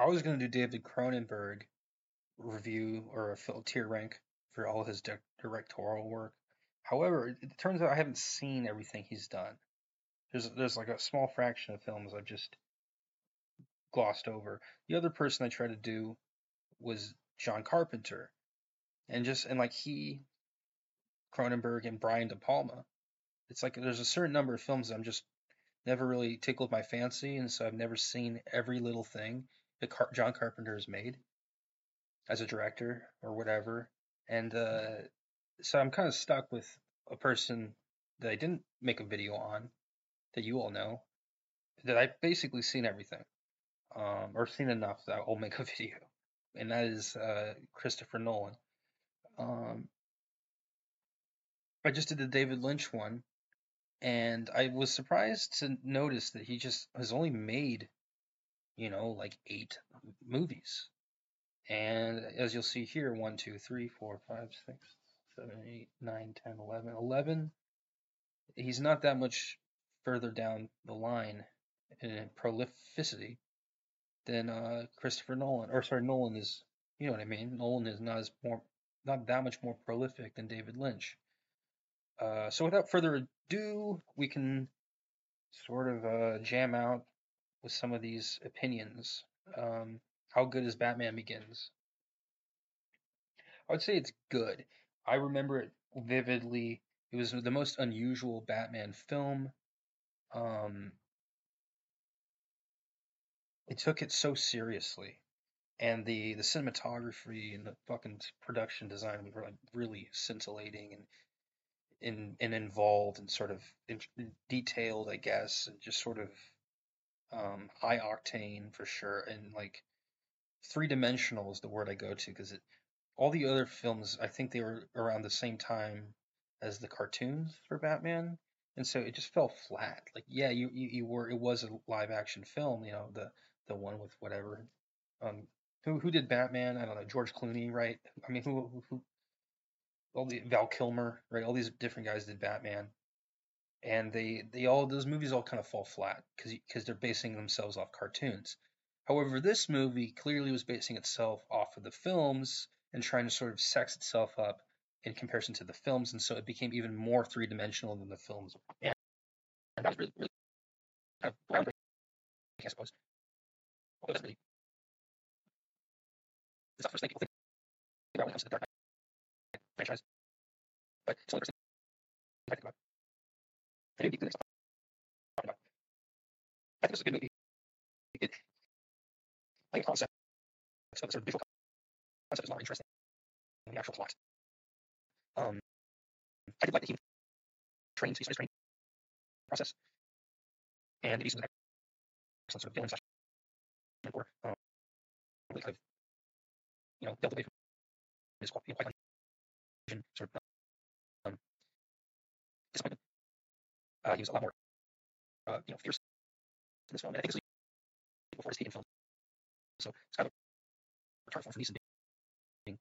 I was gonna do David Cronenberg review or a fil- tier rank for all his di- directorial work. However, it, it turns out I haven't seen everything he's done. There's there's like a small fraction of films I've just glossed over. The other person I tried to do was John Carpenter, and just and like he, Cronenberg and Brian De Palma. It's like there's a certain number of films I'm just never really tickled my fancy, and so I've never seen every little thing that Car- John Carpenter has made as a director or whatever. And uh, so I'm kind of stuck with a person that I didn't make a video on that you all know that I've basically seen everything um, or seen enough that I'll make a video, and that is uh, Christopher Nolan. Um, I just did the David Lynch one, and I was surprised to notice that he just has only made, you know, like eight movies. And as you'll see here, one, two, three, four, five, six, seven, eight, nine, ten, eleven, eleven. He's not that much further down the line in prolificity than uh, Christopher Nolan. Or sorry, Nolan is. You know what I mean? Nolan is not as more, not that much more prolific than David Lynch. Uh, so without further ado, we can sort of uh, jam out with some of these opinions. Um, how good is Batman Begins? I would say it's good. I remember it vividly. It was the most unusual Batman film. Um, it took it so seriously, and the the cinematography and the fucking production design were like really scintillating and and and involved and sort of in, detailed, I guess, and just sort of um, high octane for sure, and like three dimensional is the word I go to because it all the other films I think they were around the same time as the cartoons for Batman, and so it just fell flat. Like yeah, you you, you were it was a live action film, you know the the one with whatever. Um, who who did Batman? I don't know. George Clooney, right? I mean, who who, who all the Val Kilmer, right? All these different guys did Batman, and they they all those movies all kind of fall flat because because they're basing themselves off cartoons. However, this movie clearly was basing itself off of the films and trying to sort of sex itself up in comparison to the films, and so it became even more three dimensional than the films. And that was really, really kind of groundbreaking, I suppose. Really it's not the first thing people think about when it comes to the Dark Knight franchise. But it's the first things I think about. I didn't think talking. I think this is a good movie. It, like concept, so the sort of visual concept is more interesting than the actual plot. Um, I did like that he trained, he started training process, and excellent sort of villain slash mentor. Um, really kind of, you know, dealt away from his quite, you know, quite sort of um, disappointment. Uh, he was a lot more, uh, you know, fierce in this film, and I think this was before his Taken film. So it's kind of a return form from Neeson being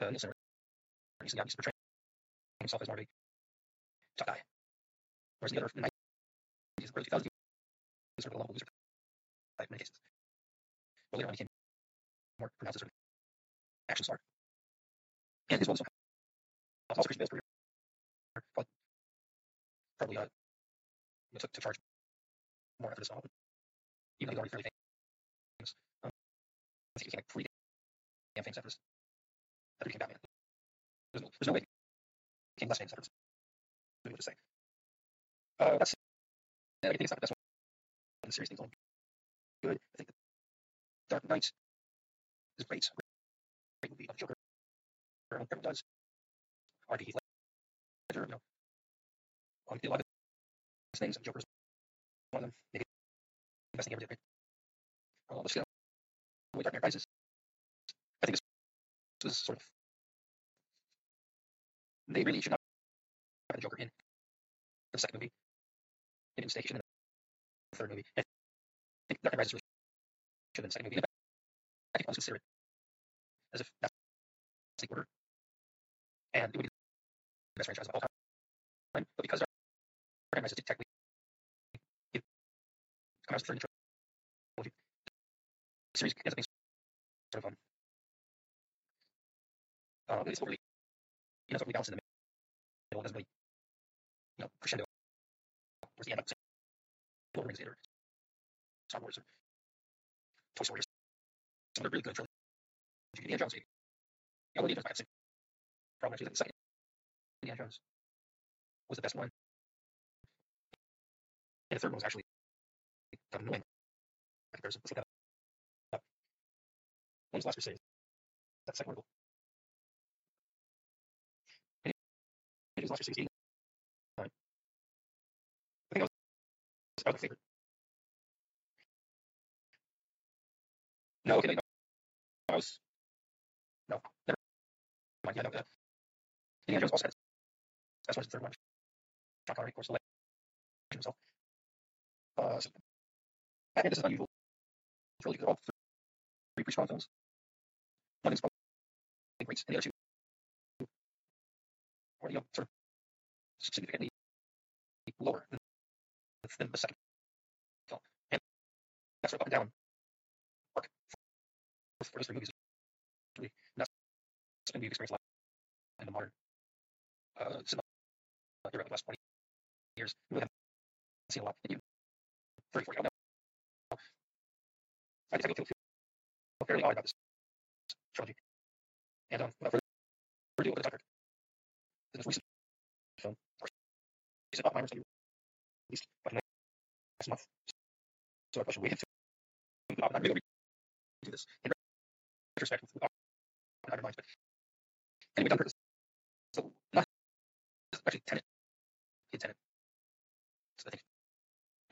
uh, or Neeson got to portraying himself as more of a tough guy. Whereas the other in the 90s, early 2000s, he was sort of a lovable loser type in many cases. But later on, he became more pronounced as sort of action star. And his role also also Christian Bale's career, probably uh, you know, took, took charge more after this film. Even though he's already fairly famous. Um, I think he became like pretty damn famous after this. After he became Batman. There's no, there's no way he became less famous after this. What to say. Uh, that's yeah, I think it's not the best one. The series thing's only good. I think Dark Knight is great. Great movie about the Joker. Everyone does. Heath Ledger, you know, on a lot of things, and Joker's one of them. Maybe the best thing ever did, right? Uh, but still, the way Dark Knight Rises, I think this was sort of they really should not have the Joker in the second movie. They didn't been in the third movie. I think Dark Knight Rises really should have been the second movie. I think I was consider it as if that's the order. And it would be the best franchise of all time. But because Rises it comes the series ends up being sort of um, uh, it's overly, you know, of balanced in the middle. It doesn't really, you know, crescendo towards the end. Like, Lord Rings or Star Wars or Toy Story. Or some other really good trilogy. Indiana Jones, maybe. Yeah, well, Indiana Jones might have the same problem. Actually, like the second Indiana Jones was the best one. And the third one was actually kind of annoying. comparison. Let's look that up. Was the last Crusade? That second. And it was last Crusade. I think that was, that was my favorite. No, okay, no, I was no, never mind. Yeah, no, uh, Indiana Jones also that's why it's the third one. Sean Connery, of course, the legend himself. Uh, I this is unusual. It's really good. All three, pretty strong films. One is great, and the other two are you know sort of significantly lower than, than the second film, and that's sort of up and down arc for, for those three movies. And that's something we've experienced a lot in the modern uh, cinema era, the last 20 years. We really haven't seen a lot. And even 30, 40 years now. I I feel, fairly odd about this trilogy. And um, without further ado, we'll get. The most recent film, or recent to be released by the next month. So our question we have to Oppenheimer, do this in retrospect with Oppenheimer minds, but anyway, Dunkirk is so not actually Tenet. So I think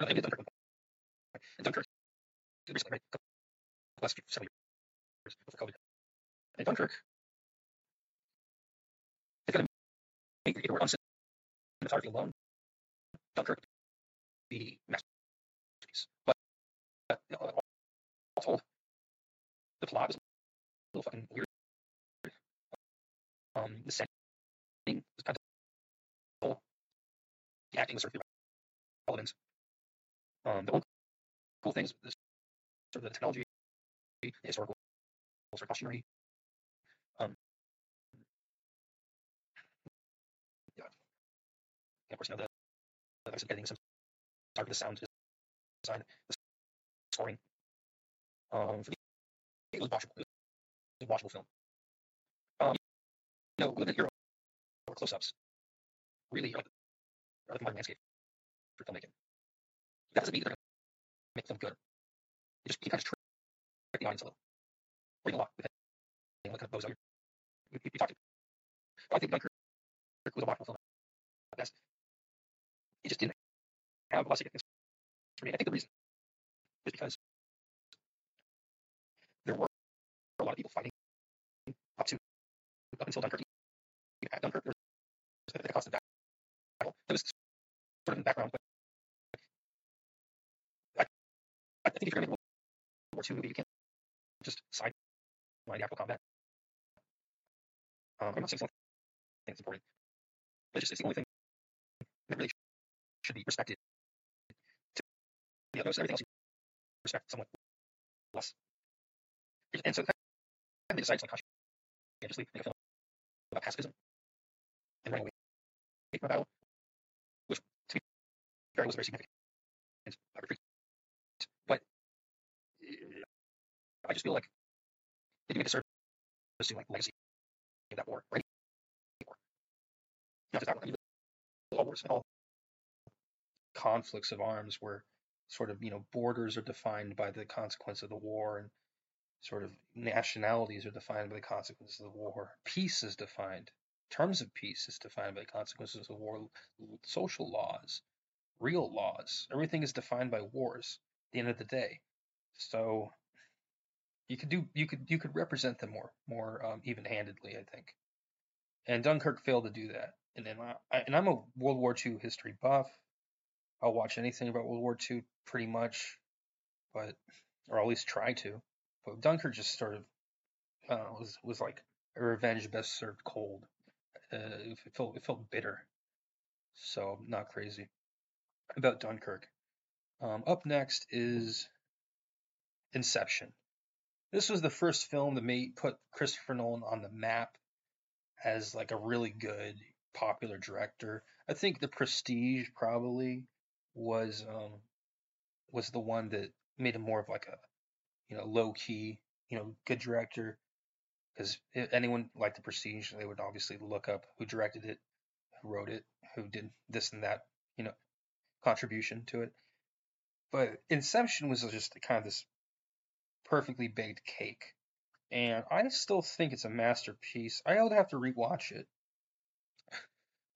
I think it's recently, right? The last few several years before COVID. And Dunkirk is going to make work on cinematography alone. Dunkirk be masterpiece. But know, all told, the plot is a little fucking weird. Um, the setting is kind of dull. The acting is sort of irrelevant. Um, the one cool thing is sort of the technology, the historical sort of cautionary. Um, yeah. And of course, you know, the, the getting some start with the sound design, the scoring. Um, for me, it was watchable. It was a watchable film. Um, you know, Living Hero or close-ups really are the, are the modern landscape for filmmaking. That doesn't mean they're going to make them good. You just you kind of trick the audience a little. Bring a lot with it. You know, kind of bows out. We, we, we talked. But I think Dunkirk was a watchable film at best. It just didn't have a lot of significance for me. I think the reason is because there were a lot of people fighting up to up until Dunkirk. At Dunkirk, there was a constant battle. That was sort of in the background, but I, I think if you're going to movie, you can't just sideline the actual combat. Um, I'm not saying something it's important, but it's just it's the only thing that really should be respected. To the others, everything else you respect somewhat less. And so they decided to like conscientiously make a film about pacifism and running away from a battle, which to me fair was very significant. Retreat. I just feel like they do a disservice to like legacy of that war, right? Not just that mean, all wars and all conflicts of arms where sort of you know borders are defined by the consequence of the war and sort of nationalities are defined by the consequences of the war peace is defined terms of peace is defined by the consequences of war social laws real laws everything is defined by wars at the end of the day so you could do you could you could represent them more more um, even-handedly i think and dunkirk failed to do that and then I, and i'm a world war ii history buff I'll watch anything about World War II pretty much, but or at least try to. But Dunkirk just sort of uh, was was like a revenge best served cold. Uh, it felt it felt bitter, so not crazy about Dunkirk. Um, up next is Inception. This was the first film that made put Christopher Nolan on the map as like a really good popular director. I think The Prestige probably was um was the one that made him more of like a you know low key you know good director because anyone like The Prestige they would obviously look up who directed it, who wrote it, who did this and that you know contribution to it. But Inception was just kind of this perfectly baked cake. And I still think it's a masterpiece. I would have to rewatch it.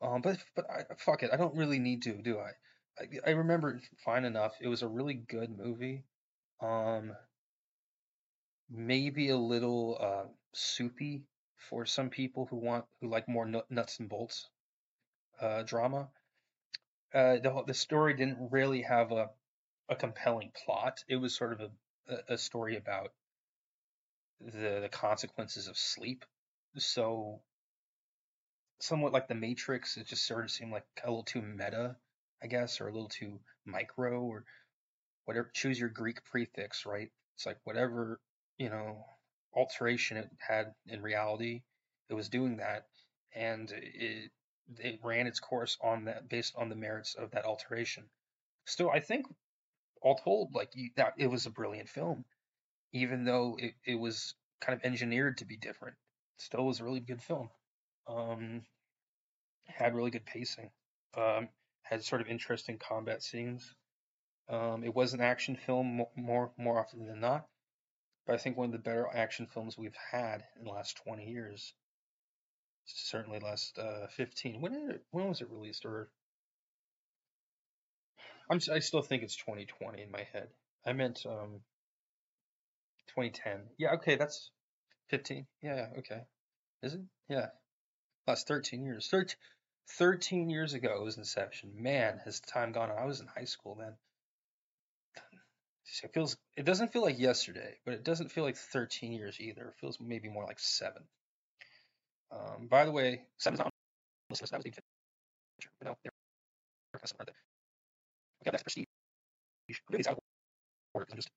Um, but but I, fuck it, I don't really need to, do I? I, I remember it fine enough. It was a really good movie. Um, maybe a little uh, soupy for some people who want who like more nuts and bolts uh, drama. Uh, the the story didn't really have a a compelling plot. It was sort of a a, story about the the consequences of sleep. So somewhat like the Matrix, it just sort of seemed like a little too meta, I guess, or a little too micro or whatever choose your Greek prefix, right? It's like whatever, you know, alteration it had in reality, it was doing that and it it ran its course on that based on the merits of that alteration. Still, I think all told, like you, that it was a brilliant film, even though it, it was kind of engineered to be different. Still was a really good film. Um, had really good pacing. Um, had sort of interesting combat scenes. Um, it was an action film more more often than not, but I think one of the better action films we've had in the last 20 years. Certainly last uh, 15. When did it, when was it released? Or I'm I still think it's 2020 in my head. I meant um 2010. Yeah, okay, that's 15. Yeah, okay. Is it? Yeah. Last 13 years. 13, 13 years ago was Inception. Man, has time gone on. I was in high school then. It feels it doesn't feel like yesterday, but it doesn't feel like 13 years either. It feels maybe more like 7. Um, by the way, 7's not on. No, they're Okay, that's prestige. Really, out of order. I'm just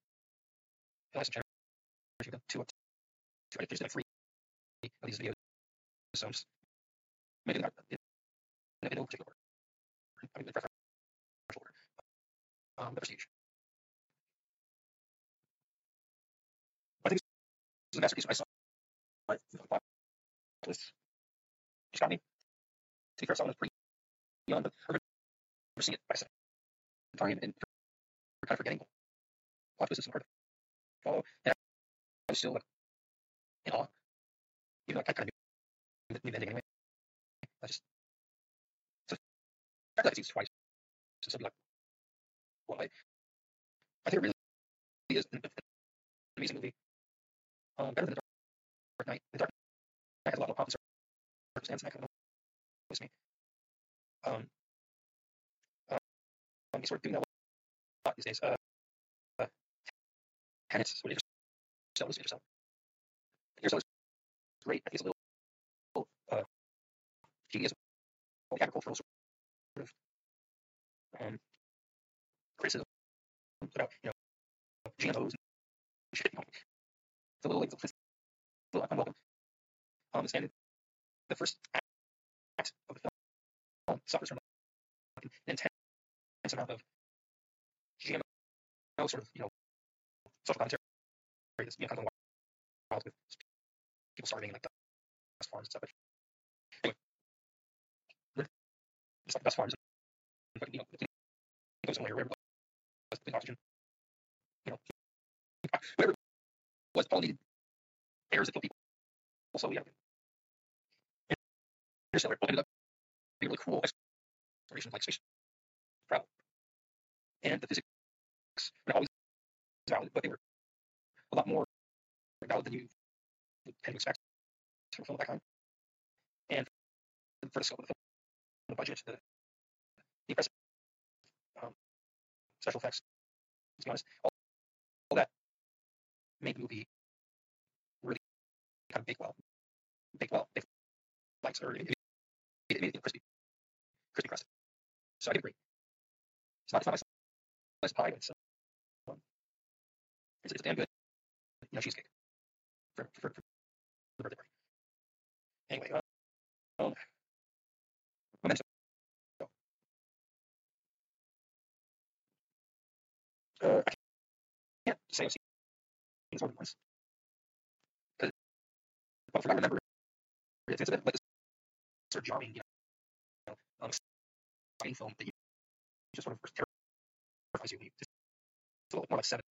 two up like three of these videos. So I'm just making in, in no particular order. I mean, preferential order. Um, the prestige. I think it's a masterpiece. I saw it. It's got me. To be fair, someone was pretty young, but I remember seeing it time and kind of forgetting plot twists is hard to follow. And I was still like in awe, even though I kind of knew, the ending anyway. I just so I to see twice. So something like well, I, I think it really is an, an amazing movie. Um, better than the Dark Knight. The Dark Knight has a lot of pomp and circumstance, and that kind of me. Um, um, he's sort of doing that a lot these days. Uh, uh, tenants, do you sell this yourself? Yourself is great. I think it's a little uh, the agricultural sort of um, criticism about you know GMOs and shit. You know, it's a little like it's a little unwelcome. Um, and the first act of the film suffers from an intense amount of GMO sort of, you know, social commentary that's, you know, kind of wild with people starving like dust farms and stuff. But anyway, it's like dust farms and, you know, it goes somewhere where was the oxygen, you know, whatever was pollinated airs that kill people. Also, yeah, interstellar ended up being really cool exploration like space travel and the physics were always valid, but they were a lot more valid than you would to expect from a film of that kind. And for the scope of the film, the budget, the, the impressive um, special effects, to be honest, all, all that made the movie really kind of bake well. Bake well, bake likes, or it, it, made it crispy, crispy crust. So I agree. It's not, it's not pie, it's, damn good. You know, cheesecake. for, for, for the birthday party. Anyway, uh, um, Memento. Uh, I can't say I've seen it more than once. What I remember, it's, it's a bit like this sort of jarring, you know, um, film that you just sort of terrifies you. It's little bit more like Seven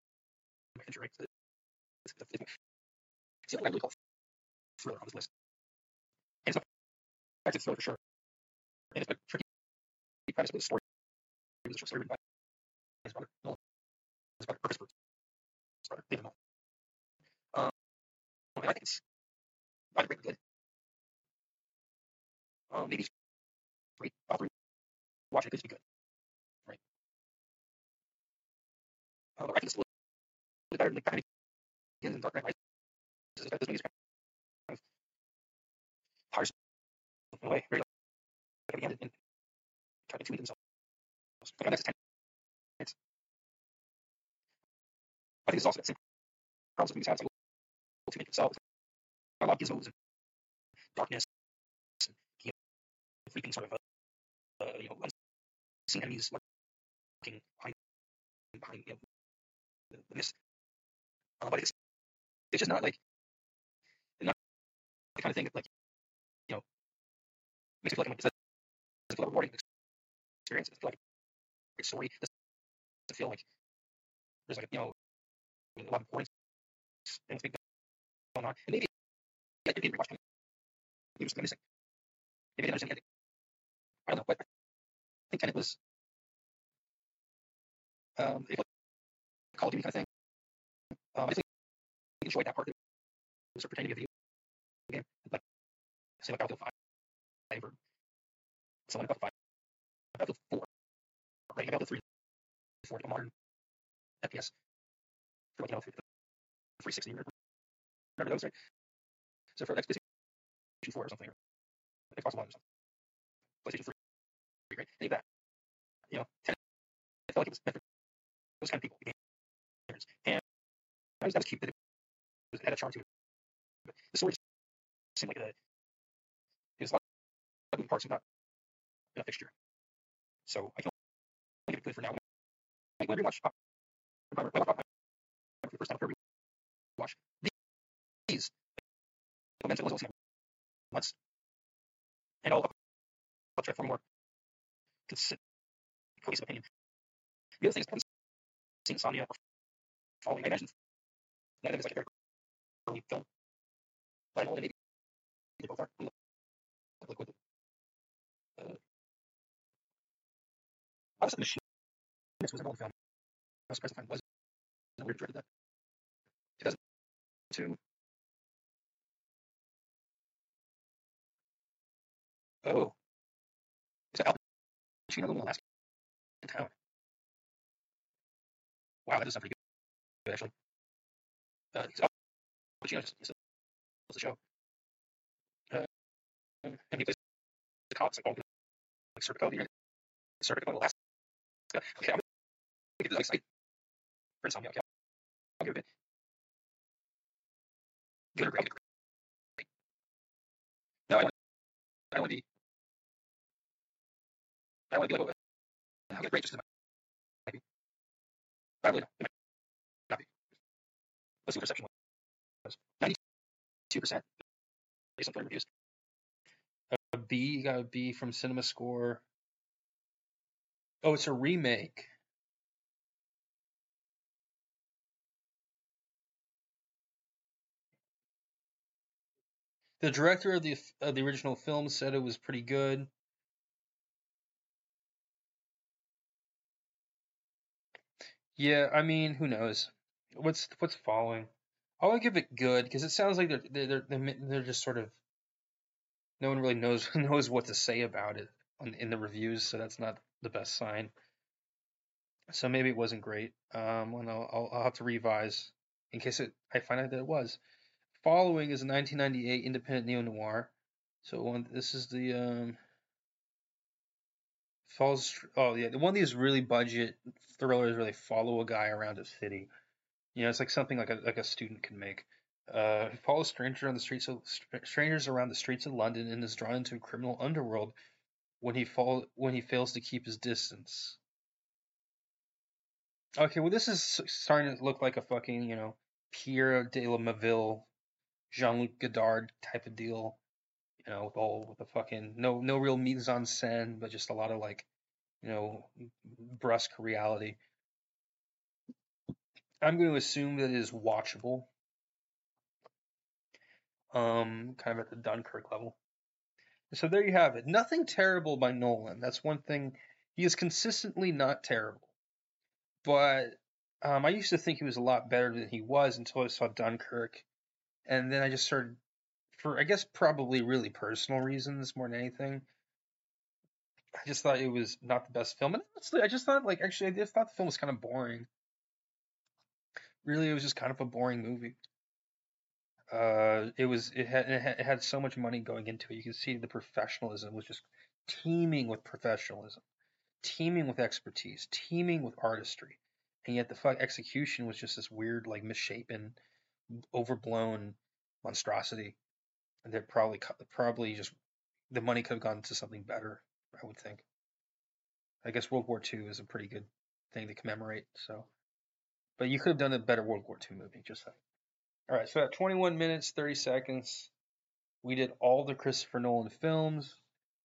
Adventure, right? It's, it's, it's, it's the only really call thriller on this list. And it's not it's thriller for sure. And it's a tricky premise, but the story it was a short story written by his brother, Nolan. His brother, Bruce. His brother, David Nolan. Um, and I think it's rather really good. Um, maybe three, all three. Watch it, it's good. I think little bit better than Begins Dark Knight Rises. This movie is kind of in a way, very like kind of tweet themselves. 10 minutes. I think it's also that same problems that movies have. It's like, able to make themselves. A lot of gizmos and darkness and freaking sort of uh, you know unseen enemies lurking behind behind you know the. Uh, but it's it's just not like it's not the kind of thing that like you know makes me feel like I'm like, like a rewarding experience. It's like a story. It doesn't feel like there's like you know a lot of and things going on. And maybe I didn't rewatch it. It was missing. Maybe I didn't understand the ending. I don't know, but I think Tenet was um, if like Call of Duty kind of thing. Um, I definitely enjoyed that part. That sort of pretending to be video game, like say like Battlefield Five or something like Battlefield Five, Battlefield Four, right? Battlefield Three, Four, like a modern FPS for like you know the 360 or whatever those, right? So for like PlayStation 4 or something, or Xbox One or something, PlayStation 3, right? Any of that, you know, I felt like it was meant for those kind of people, I that was cute that it, it had a charm to it. But the story just seemed like a, it was a lot of moving parts and not a fixture. So I can only give it good for now. I rewatch. I might rewatch for the first time for watch these. Memento was also once, and I'll, I'll try for more consistent cohesive opinion. The other thing is, I haven't seen Insomnia or Following. I imagine none of them is like a very film, but I know that maybe they both are. It. Uh, I was machine. This was an old film. I was surprised to find it was. That. 2002. Oh. Is that Al Pacino, the one last in town? Wow, that does sound pretty good, actually. Uh, just the show. Uh, and he plays the cops, like, Serpico, Serpico, last. Okay, I'm gonna give like, for Insomnia, okay? I'll give it. No, I I want to be I want to be like, I'll get. I really don't. Let's see reception was. 92% based on film reviews. A B, You got a B from Cinema Score. Oh, it's a remake. The director of the of the original film said it was pretty good. Yeah, I mean, who knows? What's what's following? I would give it good because it sounds like they're they're they're they're just sort of no one really knows knows what to say about it on, in the reviews, so that's not the best sign. So maybe it wasn't great. Um, and I'll, I'll I'll have to revise in case it I find out that it was. Following is a 1998 independent neo noir. So one this is the um falls oh yeah one of these really budget thrillers where they follow a guy around a city. You know, it's like something like a like a student can make. Uh, he follows stranger on the streets of strangers around the streets of London and is drawn into a criminal underworld when he fall when he fails to keep his distance. Okay, well this is starting to look like a fucking you know Pierre de la Maville, Jean Luc Godard type of deal. You know, with all with the fucking no no real mise en scène, but just a lot of like you know brusque reality. I'm going to assume that it is watchable. Um, kind of at the Dunkirk level. So there you have it. Nothing terrible by Nolan. That's one thing. He is consistently not terrible. But um, I used to think he was a lot better than he was until I saw Dunkirk. And then I just started, for I guess probably really personal reasons more than anything. I just thought it was not the best film. And honestly, I just thought, like, actually, I just thought the film was kind of boring really it was just kind of a boring movie. Uh, it was it had, it had so much money going into it. You can see the professionalism was just teeming with professionalism, teeming with expertise, teeming with artistry, and yet the fuck execution was just this weird, like misshapen, overblown monstrosity. That probably probably just the money could have gone to something better. I would think. I guess World War II is a pretty good thing to commemorate. So but you could have done a better World War II movie, just like. All right, so at 21 minutes 30 seconds, we did all the Christopher Nolan films,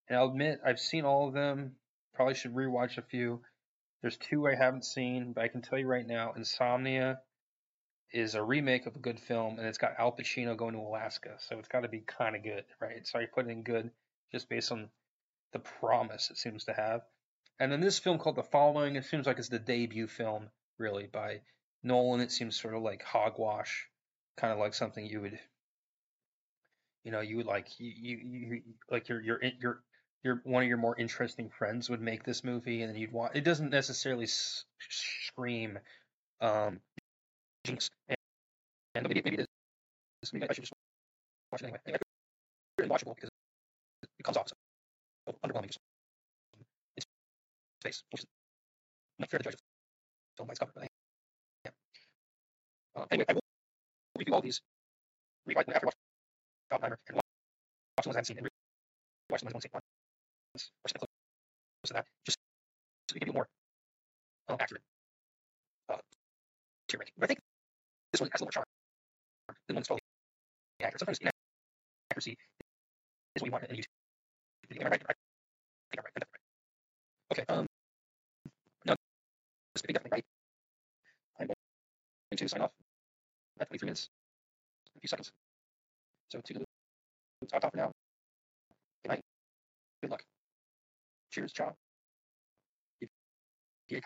and I'll admit I've seen all of them. Probably should rewatch a few. There's two I haven't seen, but I can tell you right now, Insomnia is a remake of a good film, and it's got Al Pacino going to Alaska, so it's got to be kind of good, right? So I put it in good just based on the promise it seems to have. And then this film called The Following, it seems like it's the debut film, really, by Nolan, it seems sort of like hogwash, kind of like something you would, you know, you would like you you, you like your your your your one of your more interesting friends would make this movie, and then you'd want. It doesn't necessarily s- scream, um, jinx, and, and maybe maybe this maybe I should just watch it anyway. anyway really watchable because it comes off so underwhelming. Its face, which is not fair to judge film by its cover, uh, anyway, I will review all these rewrite them after watching Oppenheimer and watch the ones I haven't seen and rewatch the ones I want to see once or close to that, just so we can be more um, accurate uh, tier ranking. But I think this one has a little charm than one's totally accurate. Sometimes inaccuracy is what you want in a YouTube video. Am I right? I think I'm right. I'm right. Okay. Um, no, this could definitely right. To sign off at 23 minutes, a few seconds. So to the top off for now. Good night. Good luck. Cheers. Ciao. Yay,